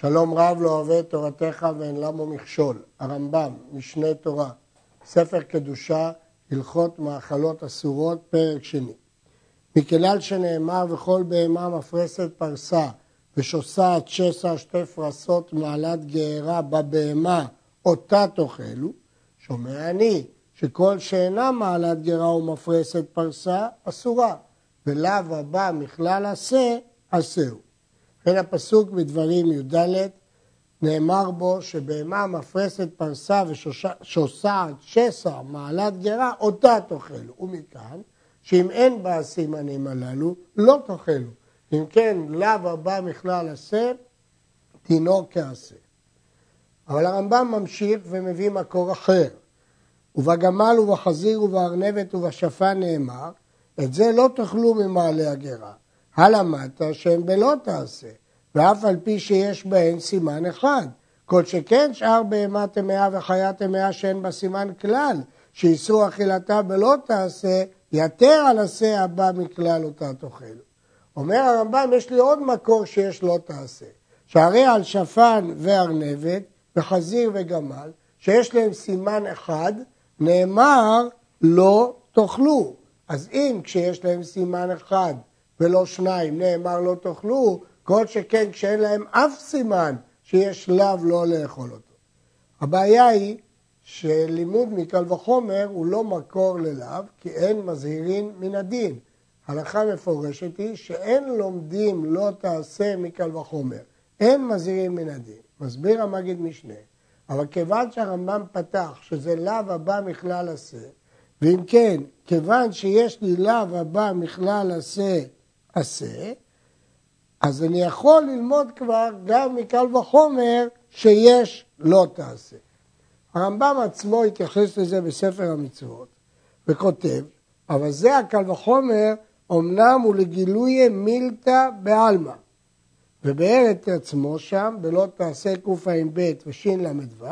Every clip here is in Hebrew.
שלום רב לא אוהב את תורתך ואין למו מכשול. הרמב"ם, משנה תורה, ספר קדושה, הלכות מאכלות אסורות, פרק שני. מכלל שנאמר וכל בהמה מפרסת פרסה ושוסעת שסע שתי פרסות מעלת גארה בבהמה אותה תאכלו, שומע אני שכל שאינה מעלת גרה ומפרסת פרסה אסורה, ולאו הבא מכלל עשה עשהו. וכן הפסוק בדברים י"ד נאמר בו שבהמה מפרסת פרסה ושוסעת שסע מעלת גרה אותה תאכלו. ומכאן שאם אין בה הסימנים הללו לא תאכלו. אם כן לאו הבא מכלל עשה דינו כעשה. אבל הרמב"ם ממשיך ומביא מקור אחר. ובגמל ובחזיר ובארנבת ובשפן נאמר, את זה לא תאכלו ממעלה הגרה. הלמדת שהם בלא תעשה, ואף על פי שיש בהן סימן אחד. כל שכן שאר בהמה טמאה וחיה טמאה שאין בה סימן כלל, שאיסור אכילתה בלא תעשה, יתר על עשה הבא מכלל אותה תאכל. אומר הרמב"ם, יש לי עוד מקור שיש לא תעשה. שהרי על שפן וארנבת וחזיר וגמל, שיש להם סימן אחד, נאמר לא תאכלו. אז אם כשיש להם סימן אחד ולא שניים נאמר לא תאכלו, כל שכן כשאין להם אף סימן שיש לאו לא לאכול אותו. הבעיה היא שלימוד מקל וחומר הוא לא מקור ללאו, כי אין מזהירין מן הדין. הלכה מפורשת היא שאין לומדים לא תעשה מקל וחומר. אין מזהירין מן הדין. מסביר המגיד משנה, אבל כיוון שהרמב"ם פתח שזה לאו הבא מכלל עשה, ואם כן, כיוון שיש לי לאו הבא מכלל עשה, עשה, אז אני יכול ללמוד כבר גם מקל וחומר שיש לא תעשה. הרמב"ם עצמו התייחס לזה בספר המצוות וכותב, אבל זה הקל וחומר אמנם הוא לגילוי מילתא בעלמא. ובאר את עצמו שם, בלא תעשה קע"ב ושל"ו,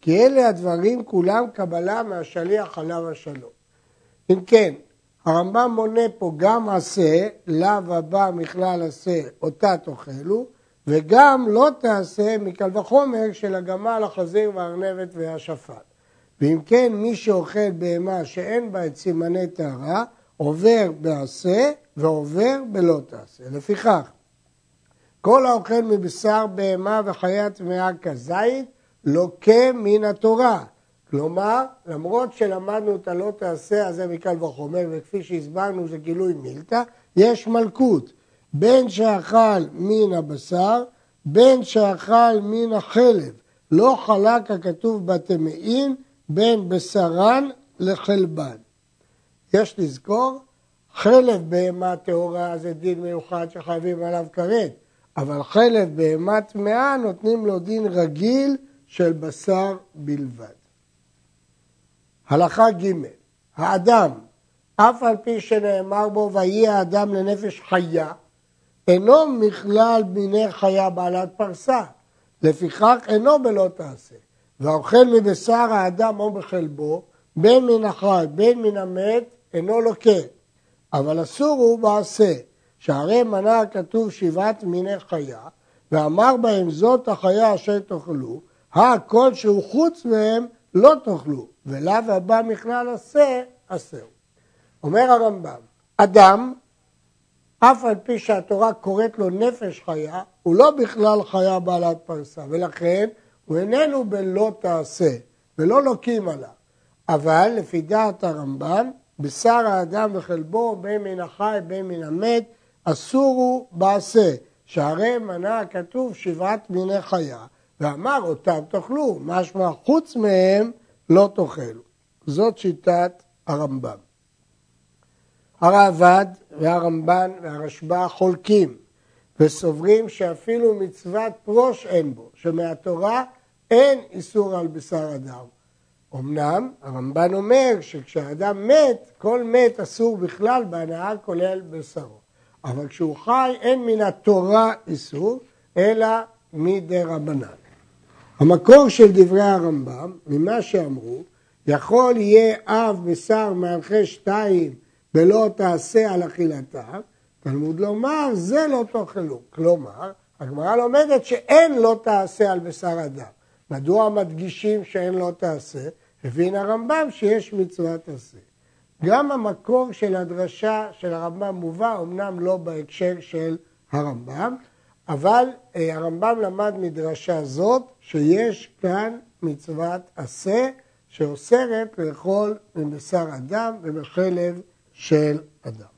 כי אלה הדברים כולם קבלה מהשליח עליו השלום. אם כן, הרמב"ם מונה פה גם עשה, לאו הבא מכלל עשה, אותה תאכלו, וגם לא תעשה מקל וחומר של הגמל, החזיר והארנבת והשפט. ואם כן, מי שאוכל בהמה שאין בה את סימני טהרה, עובר בעשה ועובר בלא תעשה. לפיכך, כל האוכל מבשר בהמה וחיה טמאה כזית, לוקה מן התורה. כלומר, למרות שלמדנו את הלא תעשה הזה מקל וחומר, וכפי שהסברנו זה גילוי מילתא, יש מלכות. בין שאכל מן הבשר, בין שאכל מן החלב. לא חלק הכתוב בטמאין בין בשרן לחלבן. יש לזכור, חלב בהמה טהורה זה דין מיוחד שחייבים עליו כרת, אבל חלב בהמה טמאה נותנים לו דין רגיל של בשר בלבד. הלכה ג' האדם, אף על פי שנאמר בו ויהי האדם לנפש חיה, אינו מכלל מיני חיה בעלת פרסה, לפיכך אינו בלא תעשה. והאוכל מבשר האדם או בחלבו, בין מן החי בין מן המת, אינו לוקה. אבל אסור הוא בעשה, שהרי מנה הכתוב שבעת מיני חיה, ואמר בהם זאת החיה אשר תאכלו, הכל שהוא חוץ מהם לא תאכלו, ולאו הבא מכלל עשה, עשהו. אומר הרמב"ם, אדם, אף על פי שהתורה קוראת לו נפש חיה, הוא לא בכלל חיה בעלת פרסה, ולכן הוא איננו בלא תעשה, ולא לוקים עליו. אבל לפי דעת הרמב"ן, בשר האדם וחלבו, בין מן החי בין מן המת, אסור הוא בעשה, שהרי מנה הכתוב שבעת מיני חיה, ואמר אותם תאכלו, משמע חוץ מהם לא תאכלו. זאת שיטת הרמב"ם. הרעב"ד והרמב"ן והרשב"א חולקים וסוברים שאפילו מצוות פרוש אין בו, שמהתורה אין איסור על בשר אדם. אמנם הרמב"ן אומר שכשאדם מת, כל מת אסור בכלל בהנאה כולל בשרו. אבל כשהוא חי אין מן התורה איסור, אלא מדי רבנן. המקור של דברי הרמב"ם, ממה שאמרו, יכול יהיה אב בשר מהלכי שתיים בלא תעשה על אכילתם, תלמוד לומר, זה לא תאכלו. כלומר, הגמרא לומדת שאין לא תעשה על בשר אדם. מדוע מדגישים שאין לא תעשה? הבין הרמב"ם שיש מצוות עשה. גם המקור של הדרשה של הרמב"ם מובא, אמנם לא בהקשר של הרמב"ם, אבל אה, הרמב"ם למד מדרשה זאת שיש כאן מצוות עשה שאוסרת לאכול מבשר אדם ובחלב של אדם.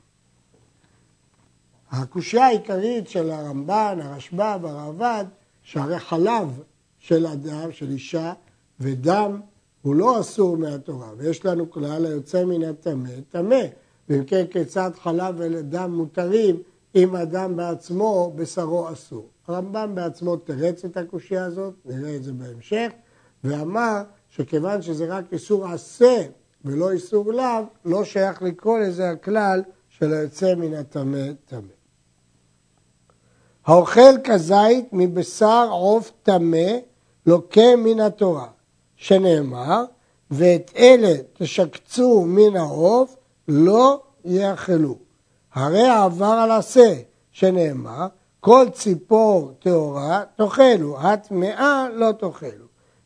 הקושייה העיקרית של הרמב"ן, הרשב"א והרעב"ד, שהרי חלב של אדם, של אישה, ודם הוא לא אסור מהתורה, ויש לנו כלל היוצא מן הטמא, טמא. ואם כן, כיצד חלב ודם מותרים אם אדם בעצמו בשרו אסור? הרמב"ם בעצמו תרץ את הקושייה הזאת, נראה את זה בהמשך, ואמר שכיוון שזה רק איסור עשה ולא איסור לאו, לא שייך לקרוא לזה הכלל של היוצא מן הטמא טמא. האוכל כזית מבשר עוף טמא לוקה מן התורה, שנאמר, ואת אלה תשקצו מן העוף, לא יאכלו. הרי עבר על עשה, שנאמר, כל ציפור טהורה תאכלו, הטמאה לא תאכלו.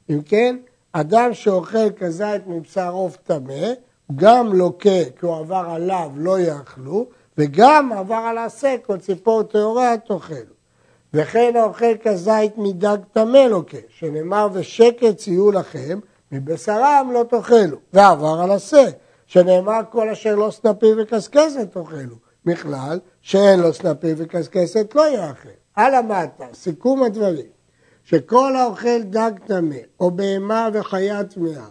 אם כן, אדם שאוכל כזית מבשר עוף טמא, גם לוקה כי הוא עבר עליו לא יאכלו, וגם עבר על עשה כל ציפור טהורה תאכלו. וכן האוכל כזית מדג טמא לוקה, שנאמר ושקץ יהיו לכם, מבשרם לא תאכלו, ועבר על עשה, שנאמר כל אשר לא סנפים וקשקשת תאכלו, בכלל שאין לו סנפים וקשקשת לא יאכל. על המטה, סיכום הדברים, שכל האוכל דג טמא, או בהמה וחיה טמאה,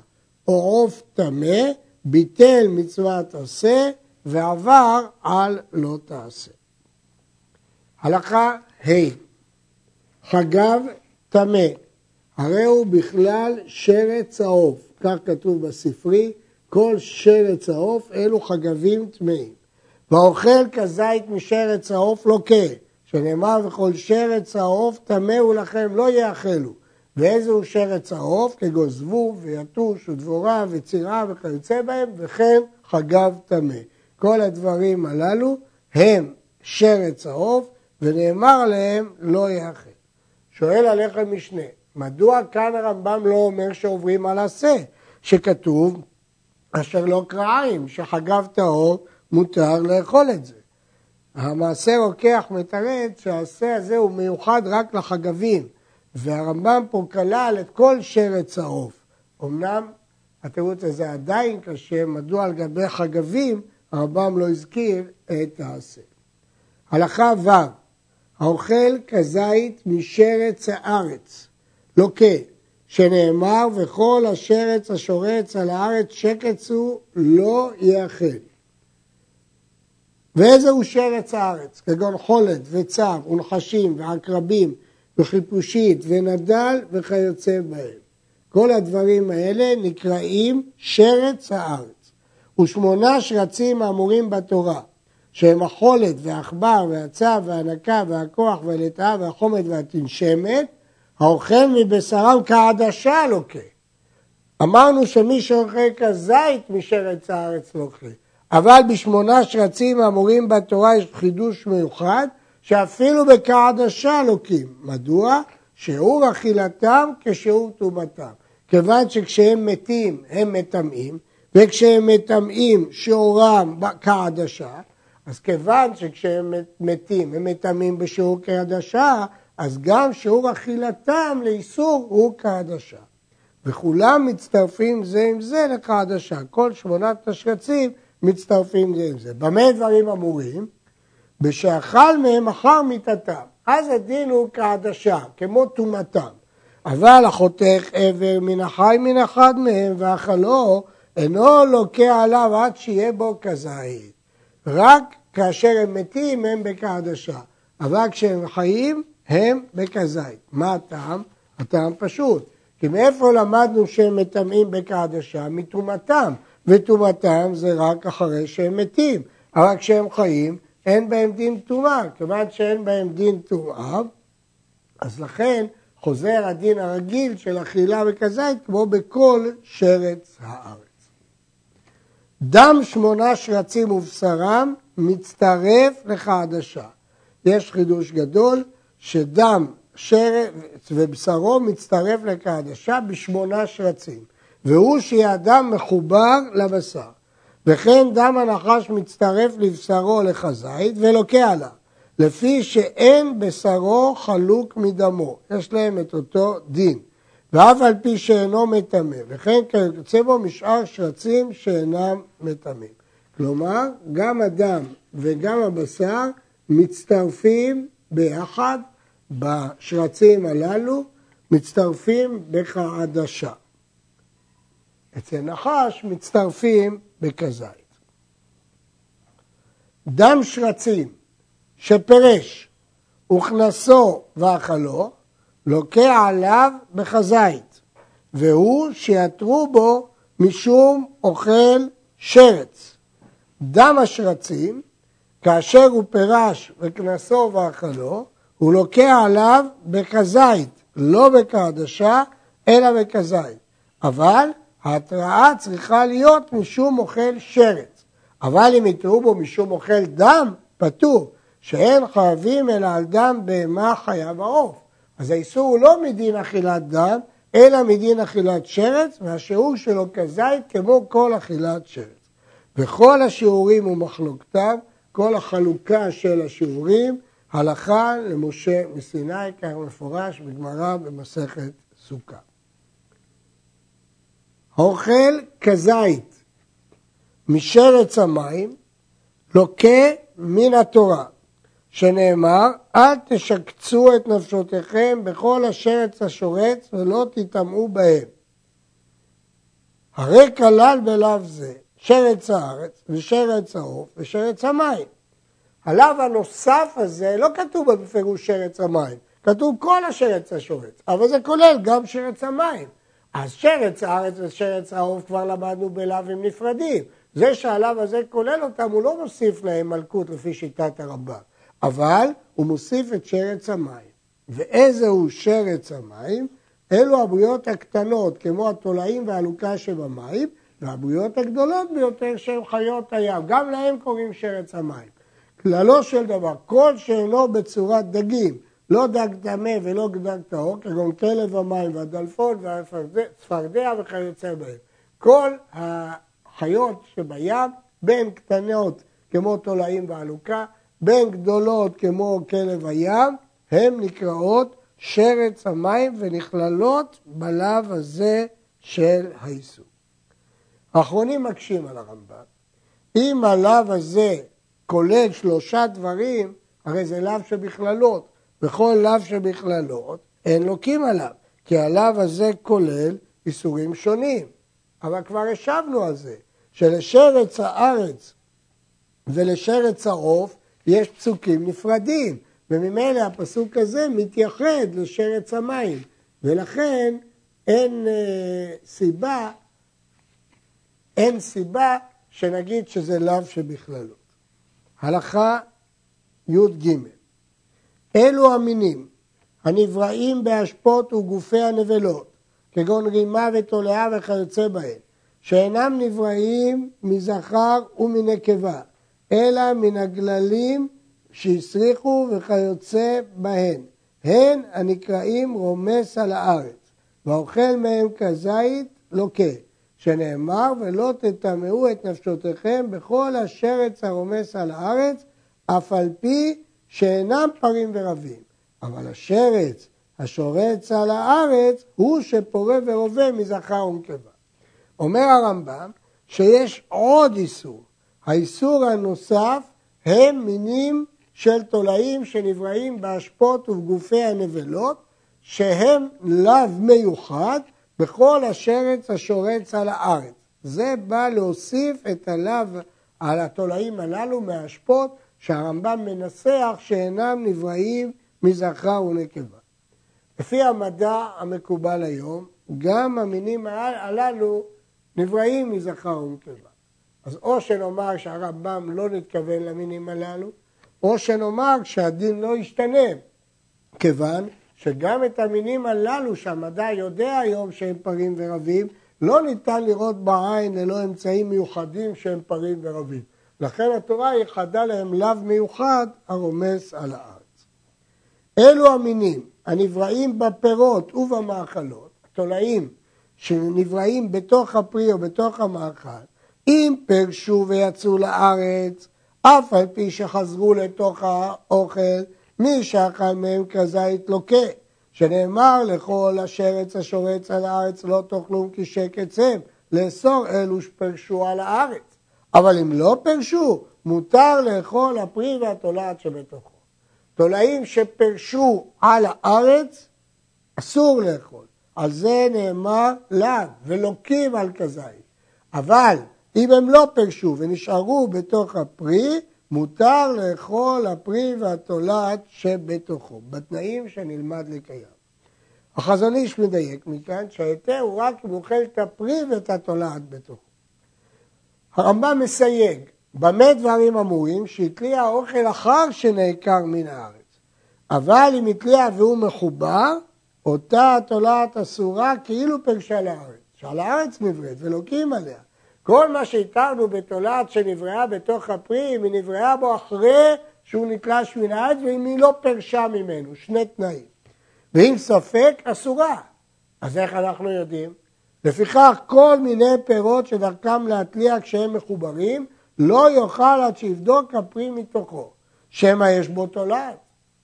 או עוף טמא, ביטל מצוות עשה ועבר על לא תעשה. הלכה ה' חגב טמא, הרי הוא בכלל שרץ העוף, כך כתוב בספרי, כל שרץ העוף אלו חגבים טמאים. והאוכל כזית משרץ העוף לוקה, שנאמר וכל שרץ העוף טמא הוא לכם לא יאכלו. ואיזה הוא שרץ העוף? כגון זבוב ויתוש ודבורה וצירה וכיוצא בהם, וכן חגב טמא. כל הדברים הללו הם שרץ העוף, ונאמר עליהם לא יאכל. שואל הלחם משנה, מדוע כאן הרמב"ם לא אומר שעוברים על עשה, שכתוב אשר לא קרעיים, שחגב טהור מותר לאכול את זה. המעשה רוקח מתרץ שהעשה הזה הוא מיוחד רק לחגבים, והרמב"ם פה כלל את כל שרץ העוף. אמנם התירוץ הזה עדיין קשה, מדוע על גבי חגבים הרמב"ם לא הזכיר את העשה. הלכה ו' האוכל כזית משרץ הארץ, לוקה, שנאמר וכל השרץ השורץ על הארץ שקץ הוא לא יאכל. ואיזה הוא שרץ הארץ? כגון חולת וצב ונחשים ועקרבים וחיפושית ונדל וכיוצא בהם. כל הדברים האלה נקראים שרץ הארץ. ושמונה שרצים האמורים בתורה, שהם החולת והעכבר והצב והנקה והכוח והלטאה והחומד והתנשמת, האוכל מבשרם כעדשה לוקה. אמרנו שמי שאוכל כזית משרץ הארץ לוקה. אבל בשמונה שרצים האמורים בתורה יש חידוש מיוחד, שאפילו בכעדשה לוקים. מדוע? שיעור אכילתם כשיעור טומאתם. כיוון שכשהם מתים הם מטמאים, וכשהם מטמאים שיעורם כעדשה, אז כיוון שכשהם מתים הם מטמאים בשיעור כעדשה, אז גם שיעור אכילתם לאיסור הוא כעדשה. וכולם מצטרפים זה עם זה לכעדשה. כל שמונת השרצים מצטרפים זה עם זה. במה דברים אמורים? בשאכל מהם אחר מיתתם. אז הדין הוא כעדשה, כמו טומאתם. אבל החותך עבר מן החי מן אחד מהם ואכלו אינו לוקה עליו עד שיהיה בו כזית. רק כאשר הם מתים הם בכעדשה, אבל כשהם חיים הם בכזית. מה הטעם? הטעם פשוט, כי מאיפה למדנו שהם מטמאים בכעדשה? מתרומתם. וטומאתם זה רק אחרי שהם מתים. אבל כשהם חיים, אין בהם דין טומאה. כיוון שאין בהם דין טומאה, אז לכן חוזר הדין הרגיל של אכילה וכזית כמו בכל שרץ הארץ. דם שמונה שרצים ובשרם מצטרף לחדשה. יש חידוש גדול שדם שרץ ובשרו מצטרף לקדשה בשמונה שרצים, והוא שהדם מחובר לבשר. וכן דם הנחש מצטרף לבשרו לכזית ולוקה עליו, לפי שאין בשרו חלוק מדמו, יש להם את אותו דין. ואף על פי שאינו מטמא, וכן כיוצא בו משאר שרצים שאינם מטמאים. כלומר, גם הדם וגם הבשר מצטרפים ביחד בשרצים הללו, מצטרפים בכעדשה. אצל נחש מצטרפים בכזית. דם שרצים שפרש וכנסו ואכלו, לוקה עליו בכזית, והוא שיתרו בו משום אוכל שרץ. דם השרצים, כאשר הוא פרש וכנסו ואכלו, הוא לוקה עליו בכזית, לא בכעדשה, אלא בכזית. אבל ההתראה צריכה להיות משום אוכל שרץ. אבל אם יתראו בו משום אוכל דם, פטור, שאין חייבים אלא על דם בהמה חיה ועוף. אז האיסור הוא לא מדין אכילת דם, אלא מדין אכילת שרץ, והשיעור שלו כזית כמו כל אכילת שרץ. וכל השיעורים ומחלוקתם, כל החלוקה של השיעורים, הלכה למשה מסיני, כך מפורש בגמרא במסכת סוכה. האוכל כזית משרץ המים, לוקה מן התורה, שנאמר, אל תשקצו את נפשותיכם בכל השרץ השורץ ולא תטמאו בהם. הרי כלל בלאו זה שרץ הארץ ושרץ העוף ושרץ המים. הלאו הנוסף הזה לא כתוב בפירוש שרץ המים, כתוב כל השרץ השורץ, אבל זה כולל גם שרץ המים. אז שרץ הארץ ושרץ העוף כבר למדנו בלאווים נפרדים. זה שהלאו הזה כולל אותם, הוא לא מוסיף להם מלכות לפי שיטת הרמב"ם, אבל הוא מוסיף את שרץ המים. ואיזה הוא שרץ המים? אלו הבריאות הקטנות, כמו התולעים והעלוקה שבמים, והבריאות הגדולות ביותר שהן חיות הים. גם להם קוראים שרץ המים. כללו של דבר, כל שאינו בצורת דגים, לא דג טמא ולא דג טהור, כגון כלב המים והדלפון והצפרדע וכיוצא בהם. כל החיות שבים, בין קטנות כמו תולעים ועלוקה, בין גדולות כמו כלב הים, הן נקראות שרץ המים ונכללות בלאו הזה של האיסור. האחרונים מקשים על הרמב"ם. אם הלאו הזה כולל שלושה דברים, הרי זה לאו שבכללות. בכל לאו שבכללות אין לוקים עליו, כי הלאו הזה כולל איסורים שונים. אבל כבר השבנו על זה, שלשרץ הארץ ולשרץ העוף יש פסוקים נפרדים, וממילא הפסוק הזה מתייחד לשרץ המים, ולכן אין אה, סיבה, אין סיבה שנגיד שזה לאו שבכללות. הלכה י"ג אלו המינים הנבראים באשפות וגופי הנבלות, כגון רימה ותולעה וכיוצא בהן, שאינם נבראים מזכר ומנקבה, אלא מן הגללים שהסריחו וכיוצא בהן, הן הנקראים רומס על הארץ, והאוכל מהם כזית לוקה, שנאמר ולא תטמאו את נפשותיכם בכל השרץ הרומס על הארץ, אף על פי שאינם פרים ורבים, אבל השרץ השורץ על הארץ הוא שפורה ורובה מזכר ונקבה. אומר הרמב"ם שיש עוד איסור. האיסור הנוסף הם מינים של תולעים שנבראים באשפות ובגופי הנבלות, שהם לאו מיוחד בכל השרץ השורץ על הארץ. זה בא להוסיף את הלאו על התולעים הללו מהאשפות שהרמב"ם מנסח שאינם נבראים מזכר ונקבה. לפי המדע המקובל היום, גם המינים הללו נבראים מזכר ונקבה. אז או שנאמר שהרמב"ם לא נתכוון למינים הללו, או שנאמר שהדין לא ישתנה, כיוון שגם את המינים הללו שהמדע יודע היום שהם פרים ורבים, לא ניתן לראות בעין ללא אמצעים מיוחדים שהם פרים ורבים. לכן התורה ייחדה להם לאו מיוחד הרומס על הארץ. אלו המינים הנבראים בפירות ובמאכלות, התולעים שנבראים בתוך הפרי או בתוך המאכל, אם פרשו ויצאו לארץ, אף על פי שחזרו לתוך האוכל, מי שאכל מהם כזית לוקה, שנאמר לכל אשר עץ השורץ על הארץ לא תאכלו כי שקץ הם, לאסור אלו שפרשו על הארץ. אבל אם לא פרשו, מותר לאכול הפרי והתולעת שבתוכו. תולעים שפרשו על הארץ, אסור לאכול. על זה נאמר לאו, ולוקים על כזית. אבל אם הם לא פרשו ונשארו בתוך הפרי, מותר לאכול הפרי והתולעת שבתוכו, בתנאים שנלמד לקיים. החזון איש מדייק מכאן שההיתר הוא רק אם הוא אוכל את הפרי ואת התולעת בתוכו. הרמב"ם מסייג, במה דברים אמורים? שהתליע האוכל אחר שנעקר מן הארץ. אבל אם התליע והוא מחובר, אותה התולעת אסורה כאילו פרשה לארץ. שעל הארץ נבראת ולוקים עליה. כל מה שהתרנו בתולעת שנבראה בתוך הפרי, אם היא נבראה בו אחרי שהוא נתלש מן הארץ ואם היא לא פרשה ממנו, שני תנאים. ואם ספק, אסורה. אז איך אנחנו יודעים? לפיכך כל מיני פירות שדרכם להתליע כשהם מחוברים, לא יאכל עד שיבדוק הפרי מתוכו. שמא יש בו תולעת.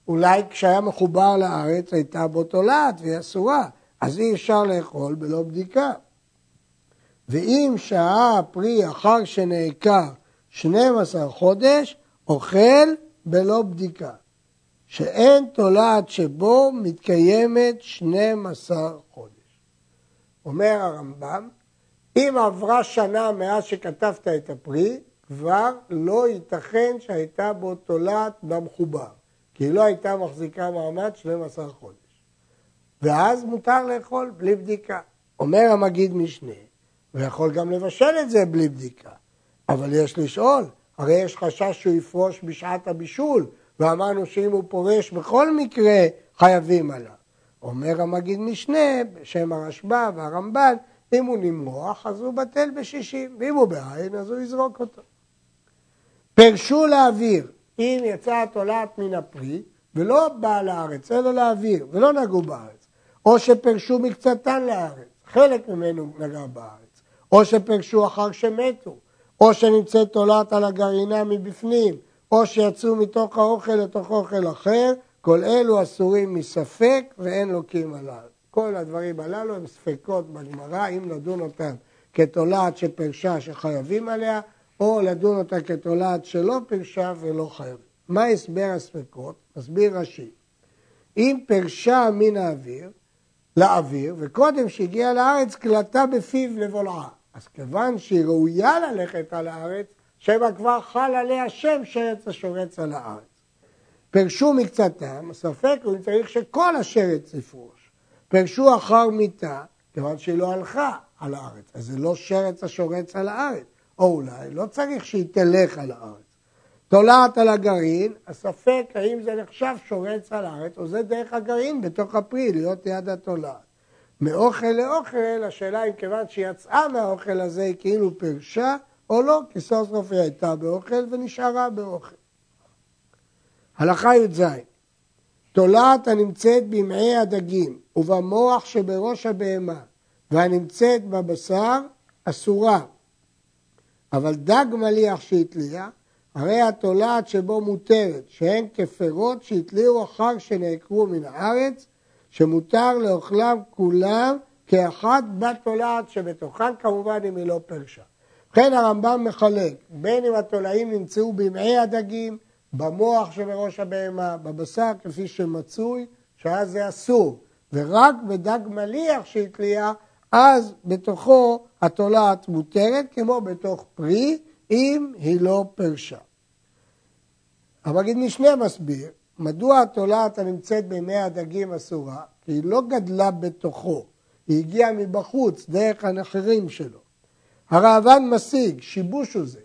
אולי כשהיה מחובר לארץ הייתה בו תולעת והיא אסורה, אז אי אפשר לאכול בלא בדיקה. ואם שהה הפרי אחר שנעקר 12 חודש, אוכל בלא בדיקה. שאין תולעת שבו מתקיימת 12 חודש. אומר הרמב"ם, אם עברה שנה מאז שכתבת את הפרי, כבר לא ייתכן שהייתה בו תולעת במחובר, כי היא לא הייתה מחזיקה מעמד 12 חודש. ואז מותר לאכול בלי בדיקה. אומר המגיד משנה, ויכול גם לבשל את זה בלי בדיקה, אבל יש לשאול, הרי יש חשש שהוא יפרוש בשעת הבישול, ואמרנו שאם הוא פורש בכל מקרה חייבים עליו. אומר המגיד משנה, בשם הרשב"א והרמב"ן, אם הוא נמרוח אז הוא בטל בשישים, ואם הוא בעין אז הוא יזרוק אותו. פרשו לאוויר, אם יצאה התולעת מן הפרי, ולא באה לארץ, אלא לאוויר, ולא נגעו בארץ, או שפרשו מקצתן לארץ, חלק ממנו נגע בארץ, או שפרשו אחר שמתו, או שנמצאת תולעת על הגרעינה מבפנים, או שיצאו מתוך האוכל לתוך אוכל אחר, כל אלו אסורים מספק ואין לוקים עליו. כל הדברים הללו הם ספקות בגמרא, אם נדון אותם כתולעת שפרשה שחייבים עליה, או לדון אותה כתולעת שלא פרשה ולא חייבים. מה הסבר הספקות? מסביר רש"י. אם פרשה מן האוויר, לאוויר, וקודם שהגיעה לארץ קלטה בפיו לבולעה. אז כיוון שהיא ראויה ללכת על הארץ, שמא כבר חל עליה שם שרץ השורץ על הארץ. פרשו מקצתם, ספק הוא צריך שכל השרץ יפרוש. פרשו אחר מיתה, כיוון שהיא לא הלכה על הארץ, אז זה לא שרץ השורץ על הארץ. או אולי לא צריך שהיא תלך על הארץ. תולעת על הגרעין, הספק האם זה נחשב שורץ על הארץ, או זה דרך הגרעין בתוך הפרי, להיות יד התולעת. מאוכל לאוכל, השאלה אם כיוון שיצאה מהאוכל הזה היא כאילו פרשה, או לא, כי סוף סוף היא הייתה באוכל ונשארה באוכל. הלכה י"ז תולעת הנמצאת במעי הדגים ובמוח שבראש הבהמה והנמצאת בבשר אסורה, אבל דג מליח שהתליע, הרי התולעת שבו מותרת, שהן כפירות שהתליעו אחר שנעקרו מן הארץ, שמותר לאוכלם כולם כאחת בתולעת שבתוכן, כמובן אם היא לא פרשה. ובכן הרמב"ם מחלק בין אם התולעים נמצאו במעי הדגים, במוח שבראש הבהמה, בבשר כפי שמצוי, שאז זה אסור, ורק בדג מליח שהתליע, אז בתוכו התולעת מותרת כמו בתוך פרי, אם היא לא פרשה. המגיד משנה מסביר, מדוע התולעת הנמצאת במי הדגים אסורה? כי היא לא גדלה בתוכו, היא הגיעה מבחוץ, דרך הנחרים שלו. הראב"ן משיג, שיבוש הוא זה,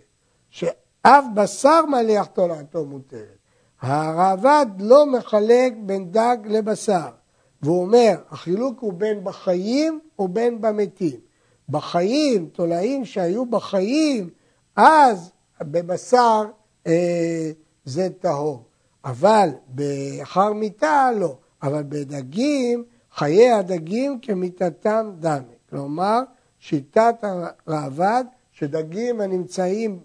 שאף בשר מליח תולעתו מותרת. הראב"ד לא מחלק בין דג לבשר, והוא אומר, החילוק הוא בין בחיים ובין במתים. בחיים, תולעים שהיו בחיים, אז בבשר אה, זה טהור. אבל באחר מיטה לא, אבל בדגים, חיי הדגים כמיתתם דמי. כלומר, שיטת הראב"ד, שדגים הנמצאים,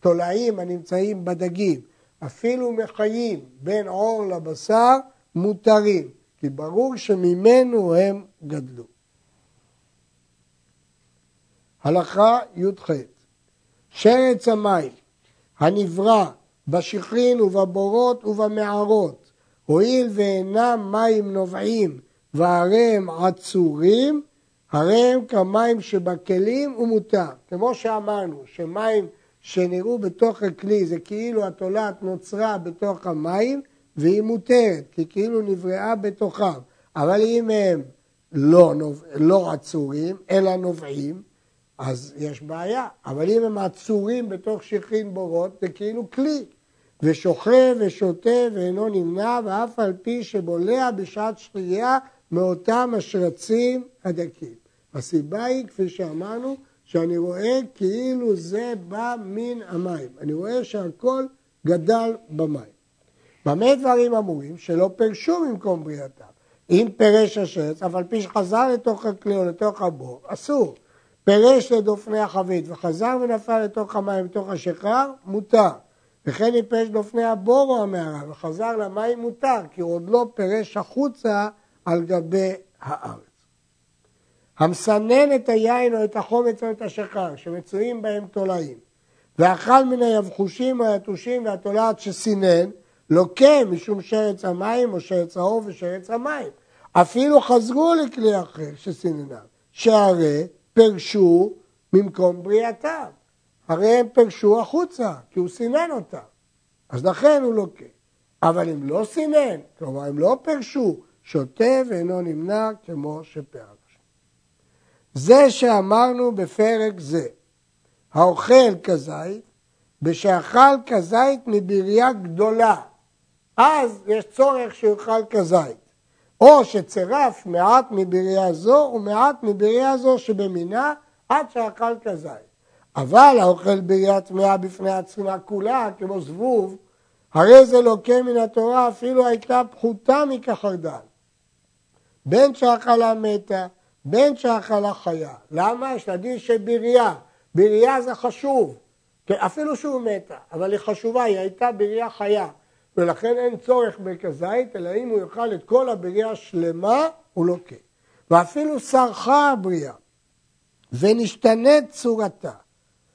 תולעים הנמצאים בדגים, אפילו מחיים בין עור לבשר, מותרים, כי ברור שממנו הם גדלו. הלכה י"ח שרץ המים הנברא בשכרין ובבורות ובמערות, הואיל ואינם מים נובעים והרי הם עצורים, הרי הם כמים שבכלים ומותר. כמו שאמרנו, שמים שנראו בתוך הכלי זה כאילו התולעת נוצרה בתוך המים והיא מותרת, כי כאילו נבראה בתוכם. אבל אם הם לא, לא עצורים, אלא נובעים, אז יש בעיה. אבל אם הם עצורים בתוך שכרין בורות, זה כאילו כלי. ושוכב ושותה ואינו נמנע, ואף על פי שבולע בשעת שחייה מאותם השרצים הדקים. הסיבה היא, כפי שאמרנו, שאני רואה כאילו זה בא מן המים. אני רואה שהכל גדל במים. במה דברים אמורים? שלא פרשו במקום בריאתם. אם פירש השרץ, אף על פי שחזר לתוך הכלי או לתוך הבור, אסור. פירש לדופני החבית וחזר ונפל לתוך המים, לתוך השחרר, מותר. וכן אם פירש דופני הבור או המערה וחזר למים, מותר, כי הוא עוד לא פירש החוצה על גבי הארץ. המסנן את היין או את החומץ או את השחר, שמצויים בהם תולעים, ואכל מן היבחושים או היתושים והתולעת שסינן, לוקה משום שרץ המים או שרץ האור ושרץ המים. אפילו חזרו לכלי אחר שסיננם, שהרי פרשו ממקום בריאתם. הרי הם פרשו החוצה, כי הוא סינן אותם. אז לכן הוא לוקה. אבל אם לא סינן, כלומר הם לא פרשו, שותה ואינו נמנע כמו שפרש. זה שאמרנו בפרק זה, האוכל כזית, בשאכל כזית מבריה גדולה, אז יש צורך שיאכל כזית. או שצירף מעט מבריה זו ומעט מבריה זו שבמינה עד שאכל כזית. אבל האוכל בריה טמאה בפני עצמה כולה, כמו זבוב, הרי זה לוקה מן התורה אפילו הייתה פחותה מכחרדל. בין שאכלה מתה, בין שאכלה חיה. למה? יש לה דין של בריה. בריה זה חשוב, אפילו שהוא מתה, אבל היא חשובה, היא הייתה בריה חיה. ולכן אין צורך בכזית, אלא אם הוא יאכל את כל הבריאה השלמה, הוא לוקה. ואפילו סרחה הבריאה, ונשתנית צורתה,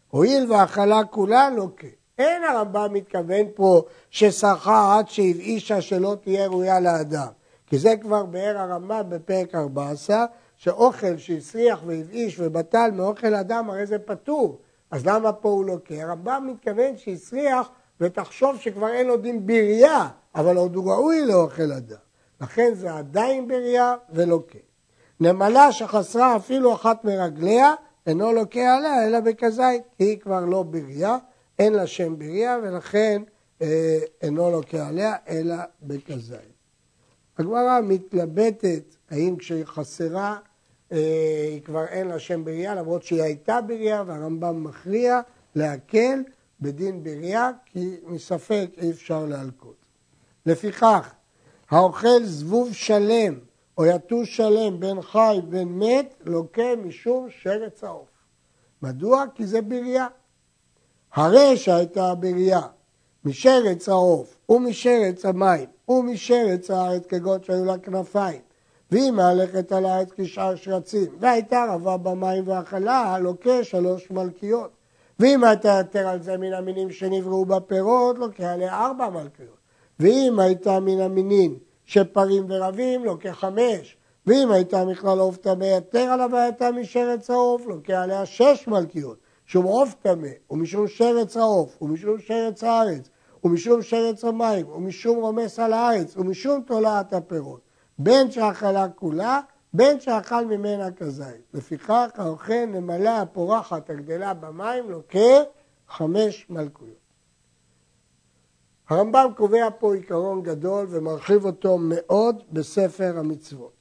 הואיל והאכלה כולה לוקה. אין הרמב"ם מתכוון פה שסרחה עד שהבאישה שלא תהיה ראויה לאדם. כי זה כבר באר הרמב"ם בפרק 14, שאוכל שהסריח והבאיש ובטל מאוכל אדם הרי זה פטור. אז למה פה הוא לוקה? הרמב"ם מתכוון שהסריח ותחשוב שכבר אין לו דין בריאה, אבל עוד הוא ראוי לאוכל אדם. לכן זה עדיין בריאה ולוקה. נמלה שחסרה אפילו אחת מרגליה, אינו לוקה עליה אלא בכזית, היא כבר לא בריאה, אין לה שם בריאה ולכן אה, אינו לוקה עליה אלא בכזית. הגמרא מתלבטת האם כשהיא חסרה היא כבר אין לה שם בריאה למרות שהיא הייתה בריאה והרמב"ם מכריע להקל בדין בריאה, כי מספק אי אפשר להלקות. לפיכך, האוכל זבוב שלם או יתוש שלם בין חי ובין מת, לוקה משום שרץ העוף. מדוע? כי זה בריאה. הרי שהייתה בריאה משרץ העוף ומשרץ המים ומשרץ הארץ כגון שהיו לה כנפיים והיא מהלכת על הארץ כשאר שרצים והייתה רבה במים ואכלה, לוקה שלוש מלכיות ואם אתה יותר על זה מן המינים שנבראו בפירות, לוקח עליה ארבע מלכויות. ואם הייתה מן המינים שפרים ורבים, לוקח חמש. ואם הייתה מכלל עוף טמא יתר על הווייתה משרץ העוף, לוקח עליה שש מלכיות. שום עוף טמא, ומשום שרץ העוף, ומשום שרץ הארץ, ומשום שרץ המים, ומשום רומס על הארץ, ומשום תולעת הפירות. בין שאכלה כולה, בין שאכל ממנה כזית. לפיכך האוכל נמלה הפורחת הגדלה במים לוקה חמש מלכויות. הרמב"ם קובע פה עיקרון גדול ומרחיב אותו מאוד בספר המצוות.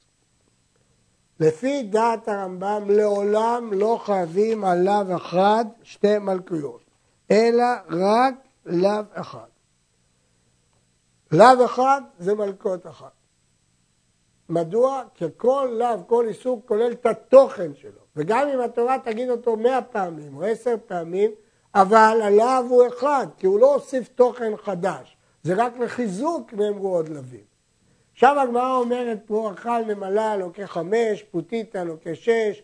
לפי דעת הרמב"ם לעולם לא חייבים על לאו אחד שתי מלכויות, אלא רק לאו אחד. לאו אחד זה מלכות אחת. מדוע? כי כל לאו, כל איסור כולל את התוכן שלו. וגם אם התורה תגיד אותו מאה פעמים או עשר פעמים, אבל הלאו הוא אחד, כי הוא לא הוסיף תוכן חדש. זה רק לחיזוק נאמרו עוד לווים. עכשיו הגמרא אומרת פה אכל נמלה לוקח חמש, פוטיטה לוקח שש,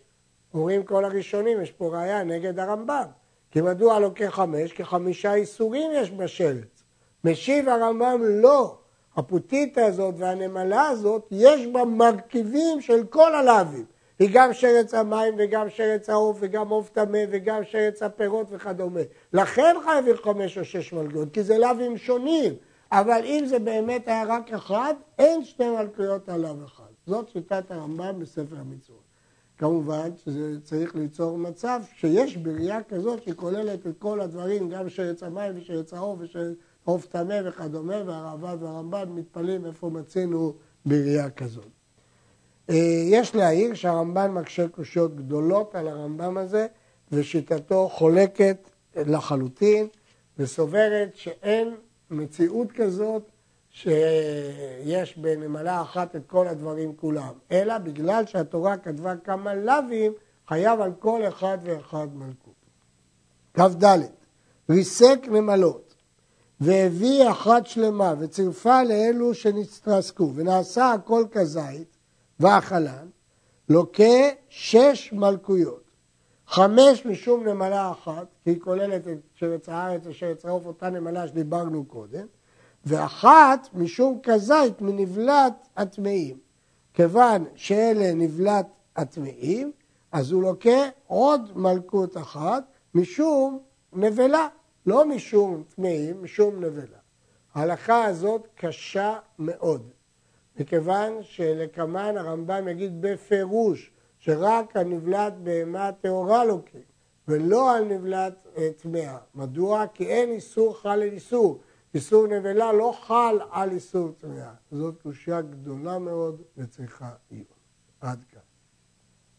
אומרים כל הראשונים, יש פה ראייה נגד הרמב"ם. כי מדוע לוקח חמש? כי חמישה איסורים יש בשרץ. משיב הרמב"ם לא. הפוטיטה הזאת והנמלה הזאת, יש בה מרכיבים של כל הלאווים. היא גם שרץ המים וגם שרץ העוף וגם עוף טמא וגם שרץ הפירות וכדומה. לכן חייבים חמש או שש מלכויות, כי זה לאווים שונים. אבל אם זה באמת היה רק אחד, אין שתי מלכויות על לאו אחד. זאת שיטת הרמב"ם בספר המצוות. כמובן שזה צריך ליצור מצב שיש בראייה כזאת שכוללת את כל הדברים, גם שרץ המים ושרץ העוף ושרץ עוף טמא וכדומה, והרעב"ד והרמב"ן מתפלאים איפה מצינו בראייה כזאת. אה, יש להעיר שהרמב"ן מקשה קושיות גדולות על הרמב"ם הזה, ושיטתו חולקת לחלוטין, וסוברת שאין מציאות כזאת שיש בנמלה אחת את כל הדברים כולם, אלא בגלל שהתורה כתבה כמה לאווים, חייב על כל אחד ואחד מלכות. כ"ד ריסק נמלות והביא אחת שלמה וצירפה לאלו שנתרסקו ונעשה הכל כזית והחלן, לוקה שש מלכויות. חמש משום נמלה אחת, כי היא כוללת את שרץ הארץ ושרץ העוף, אותה נמלה שדיברנו קודם, ואחת משום כזית מנבלת הטמאים. כיוון שאלה נבלת הטמאים, אז הוא לוקה עוד מלכות אחת משום נבלה, לא משום טמאים, משום נבלה. ההלכה הזאת קשה מאוד, מכיוון שלקמן הרמב"ם יגיד בפירוש שרק הנבלת בהמה טהורה לוקה, ולא על נבלת אה, טמאה. מדוע? כי אין איסור חל על איסור. איסור נבלה לא חל על איסור טמאה. זאת קושייה גדולה מאוד וצריכה עיון. עד כאן.